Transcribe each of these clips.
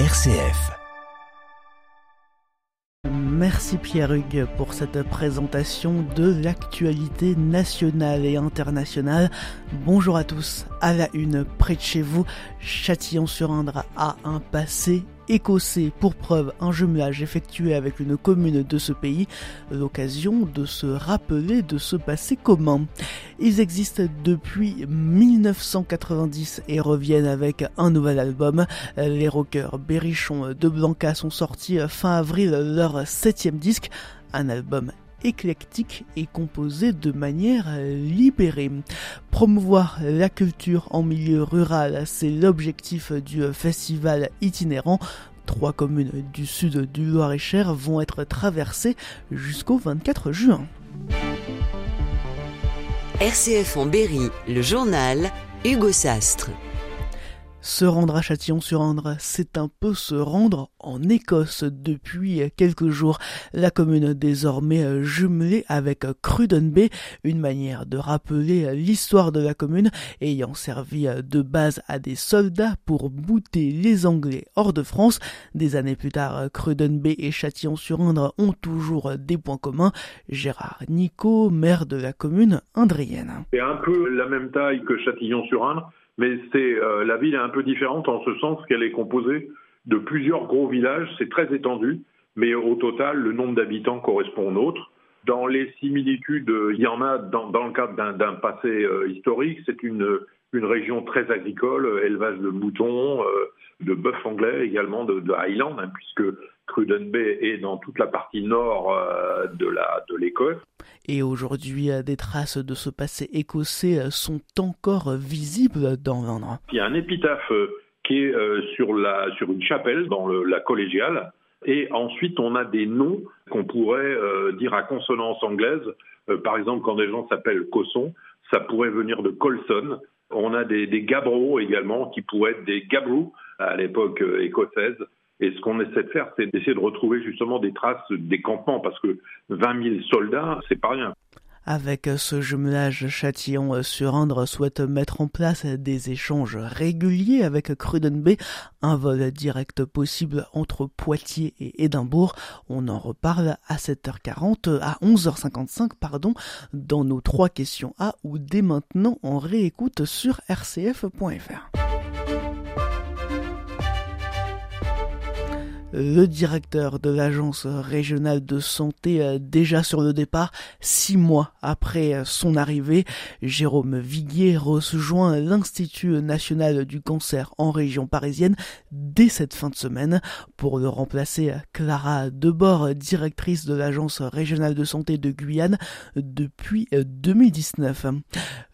RCF. Merci Pierre Hugues pour cette présentation de l'actualité nationale et internationale. Bonjour à tous. À la une, près de chez vous, Châtillon-sur-Indre a un passé écossais. Pour preuve, un jumelage effectué avec une commune de ce pays, l'occasion de se rappeler de ce passé commun. Ils existent depuis 1990 et reviennent avec un nouvel album. Les rockers Berrichon de Blanca sont sortis fin avril leur septième disque, un album éclectique et composé de manière libérée. Promouvoir la culture en milieu rural, c'est l'objectif du festival itinérant. Trois communes du sud du Loir-et-Cher vont être traversées jusqu'au 24 juin. RCF en Berry, le journal Hugo Sastre. Se rendre à Châtillon-sur-Indre, c'est un peu se rendre en Écosse depuis quelques jours. La commune désormais jumelée avec Crudenbay, une manière de rappeler l'histoire de la commune ayant servi de base à des soldats pour bouter les Anglais hors de France. Des années plus tard, Crudenbay et Châtillon-sur-Indre ont toujours des points communs. Gérard Nico, maire de la commune indrienne. C'est un peu la même taille que Châtillon-sur-Indre mais c'est euh, la ville est un peu différente en ce sens qu'elle est composée de plusieurs gros villages, c'est très étendu, mais au total, le nombre d'habitants correspond au nôtre. Dans les similitudes, il y en a dans, dans le cadre d'un passé euh, historique. C'est une, une région très agricole, élevage de moutons, euh, de bœuf anglais également, de, de Highland, hein, puisque Cruden Bay est dans toute la partie nord euh, de la de l'Écosse. Et aujourd'hui, euh, des traces de ce passé écossais euh, sont encore visibles dans l'endroit. Il y a un épitaphe qui est sur la sur une chapelle dans le, la collégiale. Et ensuite, on a des noms qu'on pourrait dire à consonance anglaise. par exemple, quand des gens s'appellent Cosson, ça pourrait venir de Colson. On a des, des Gabros également, qui pourraient être des Gabrous à l'époque écossaise. Et ce qu'on essaie de faire, c'est d'essayer de retrouver justement des traces des campements, parce que 20 000 soldats, c'est pas rien. Avec ce jumelage, Châtillon-sur-Indre souhaite mettre en place des échanges réguliers avec Crudenbay, un vol direct possible entre Poitiers et Édimbourg. On en reparle à 7h40, à 11h55, pardon, dans nos trois questions A ou dès maintenant en réécoute sur rcf.fr. le directeur de l'agence régionale de santé déjà sur le départ, six mois après son arrivée. Jérôme Viguier rejoint l'Institut national du cancer en région parisienne dès cette fin de semaine pour le remplacer Clara Debord, directrice de l'agence régionale de santé de Guyane depuis 2019.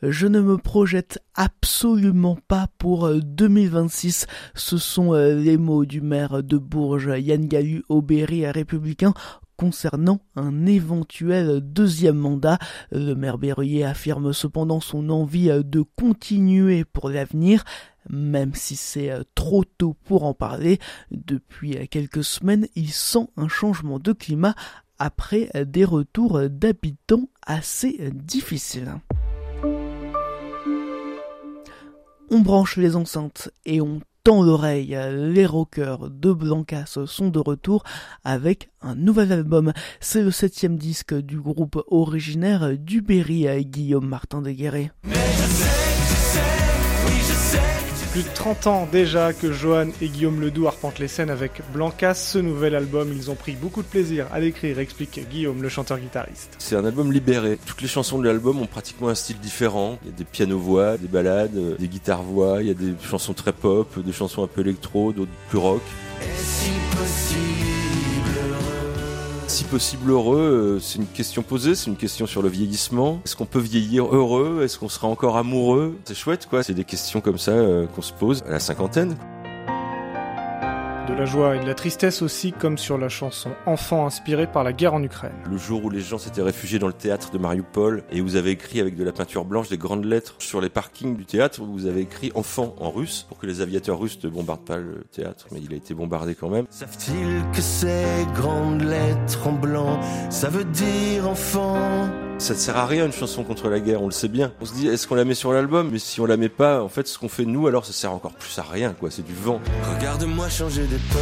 Je ne me projette absolument pas pour 2026. Ce sont les mots du maire de Bourges Yann Galu Aubéry républicain concernant un éventuel deuxième mandat. Le maire Berruyer affirme cependant son envie de continuer pour l'avenir, même si c'est trop tôt pour en parler. Depuis quelques semaines, il sent un changement de climat après des retours d'habitants assez difficiles. On branche les enceintes et on tend l'oreille. Les rockers de Blancas sont de retour avec un nouvel album. C'est le septième disque du groupe originaire du Berry Guillaume Martin de Guéret. Plus de 30 ans déjà que Johan et Guillaume Ledoux arpentent les scènes avec Blancas. Ce nouvel album, ils ont pris beaucoup de plaisir à l'écrire, explique Guillaume, le chanteur-guitariste. C'est un album libéré. Toutes les chansons de l'album ont pratiquement un style différent. Il y a des pianos-voix, des ballades, des guitares-voix, il y a des chansons très pop, des chansons un peu électro, d'autres plus rock. Si possible heureux, c'est une question posée, c'est une question sur le vieillissement. Est-ce qu'on peut vieillir heureux? Est-ce qu'on sera encore amoureux? C'est chouette quoi, c'est des questions comme ça qu'on se pose à la cinquantaine. De la joie et de la tristesse aussi, comme sur la chanson Enfant inspirée par la guerre en Ukraine. Le jour où les gens s'étaient réfugiés dans le théâtre de Mariupol et vous avez écrit avec de la peinture blanche des grandes lettres sur les parkings du théâtre, vous avez écrit Enfant en russe pour que les aviateurs russes ne bombardent pas le théâtre, mais il a été bombardé quand même. Savent-ils que ces grandes lettres en blanc, ça veut dire enfant? Ça ne sert à rien une chanson contre la guerre, on le sait bien. On se dit, est-ce qu'on la met sur l'album? Mais si on la met pas, en fait, ce qu'on fait nous, alors ça sert encore plus à rien, quoi. C'est du vent. Regarde-moi changer d'époque.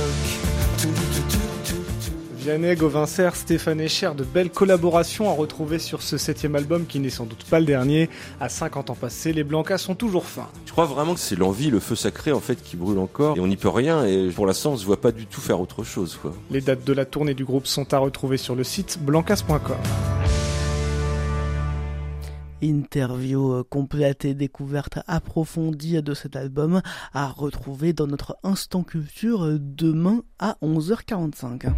Vianney, Gauvincer, Stéphane Echer, de belles collaborations à retrouver sur ce septième album qui n'est sans doute pas le dernier. À 50 ans passés, les Blancas sont toujours fins. Je crois vraiment que c'est l'envie, le feu sacré en fait qui brûle encore et on n'y peut rien et pour l'instant on se voit pas du tout faire autre chose quoi. Les dates de la tournée du groupe sont à retrouver sur le site blancas.com. Interview euh, complète et découverte approfondie de cet album à retrouver dans notre Instant Culture euh, demain à 11h45.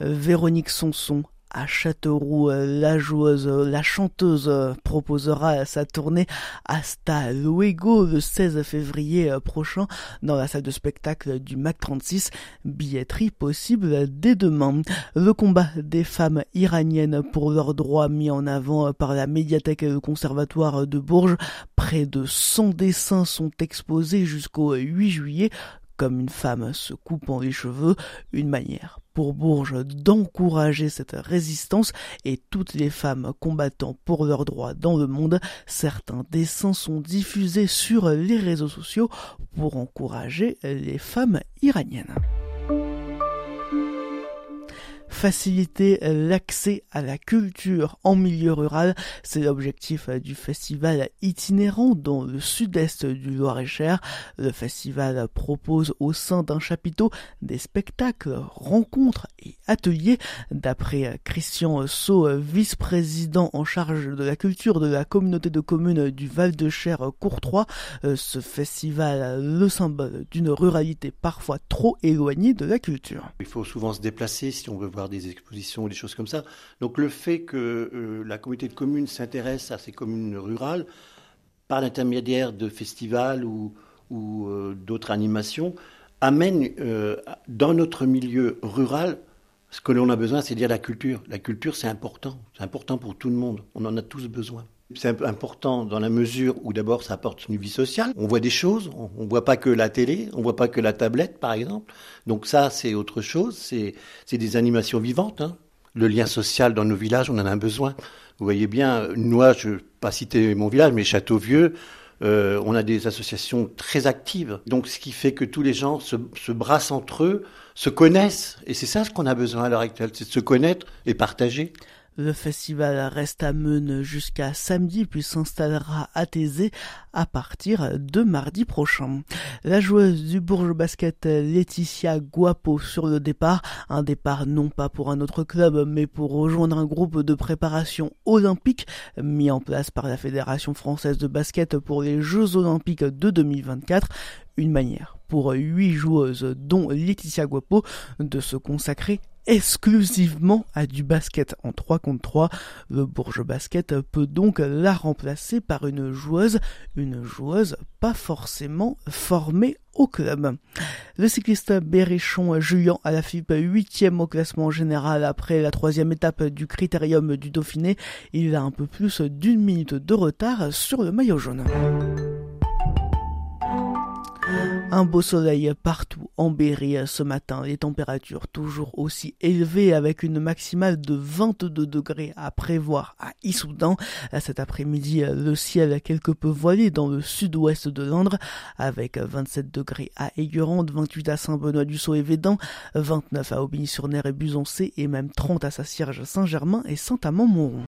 Véronique Sanson à Châteauroux, euh, la joueuse, euh, la chanteuse euh, proposera sa tournée Hasta Luego le 16 février prochain dans la salle de spectacle du MAC 36. Billetterie possible dès demain. Le combat des femmes iraniennes pour leurs droits mis en avant par la médiathèque et le conservatoire de Bourges. Près de 100 dessins sont exposés jusqu'au 8 juillet comme une femme se coupant les cheveux, une manière pour Bourges d'encourager cette résistance et toutes les femmes combattant pour leurs droits dans le monde. Certains dessins sont diffusés sur les réseaux sociaux pour encourager les femmes iraniennes faciliter l'accès à la culture en milieu rural. C'est l'objectif du festival itinérant dans le sud-est du Loir-et-Cher. Le festival propose au sein d'un chapiteau des spectacles, rencontres et ateliers. D'après Christian Sceau, vice-président en charge de la culture de la communauté de communes du Val-de-Cher Courtrois, ce festival, le symbole d'une ruralité parfois trop éloignée de la culture. Il faut souvent se déplacer si on veut voir des expositions des choses comme ça. Donc le fait que euh, la communauté de communes s'intéresse à ces communes rurales par l'intermédiaire de festivals ou, ou euh, d'autres animations amène euh, dans notre milieu rural ce que l'on a besoin, c'est dire la culture. La culture, c'est important. C'est important pour tout le monde. On en a tous besoin. C'est important dans la mesure où d'abord ça apporte une vie sociale. On voit des choses, on ne voit pas que la télé, on voit pas que la tablette par exemple. Donc ça c'est autre chose, c'est des animations vivantes. Hein. Le lien social dans nos villages, on en a besoin. Vous voyez bien, moi je ne vais pas citer mon village, mais Châteauvieux, euh, on a des associations très actives. Donc ce qui fait que tous les gens se, se brassent entre eux, se connaissent. Et c'est ça ce qu'on a besoin à l'heure actuelle, c'est de se connaître et partager. Le festival reste à Meune jusqu'à samedi puis s'installera à Thésée à partir de mardi prochain. La joueuse du Bourges Basket Laetitia Guapo sur le départ, un départ non pas pour un autre club mais pour rejoindre un groupe de préparation olympique mis en place par la Fédération française de basket pour les Jeux olympiques de 2024 une manière pour huit joueuses, dont Laetitia Guapo, de se consacrer exclusivement à du basket en 3 contre 3. Le Bourges Basket peut donc la remplacer par une joueuse, une joueuse pas forcément formée au club. Le cycliste Berrichon Julien à la FIP 8 au classement général après la troisième étape du critérium du Dauphiné. Il a un peu plus d'une minute de retard sur le maillot jaune. Un beau soleil partout en Berry ce matin, les températures toujours aussi élevées avec une maximale de 22 degrés à prévoir à Issoudun. Cet après-midi, le ciel quelque peu voilé dans le sud-ouest de Londres avec 27 degrés à Aigurande, 28 à Saint-Benoît-du-Sault et Védan, 29 à Aubigny-sur-Ner et Buzoncé et même 30 à Saint-Cierge, Saint-Germain et Saint-Amand-Montrond.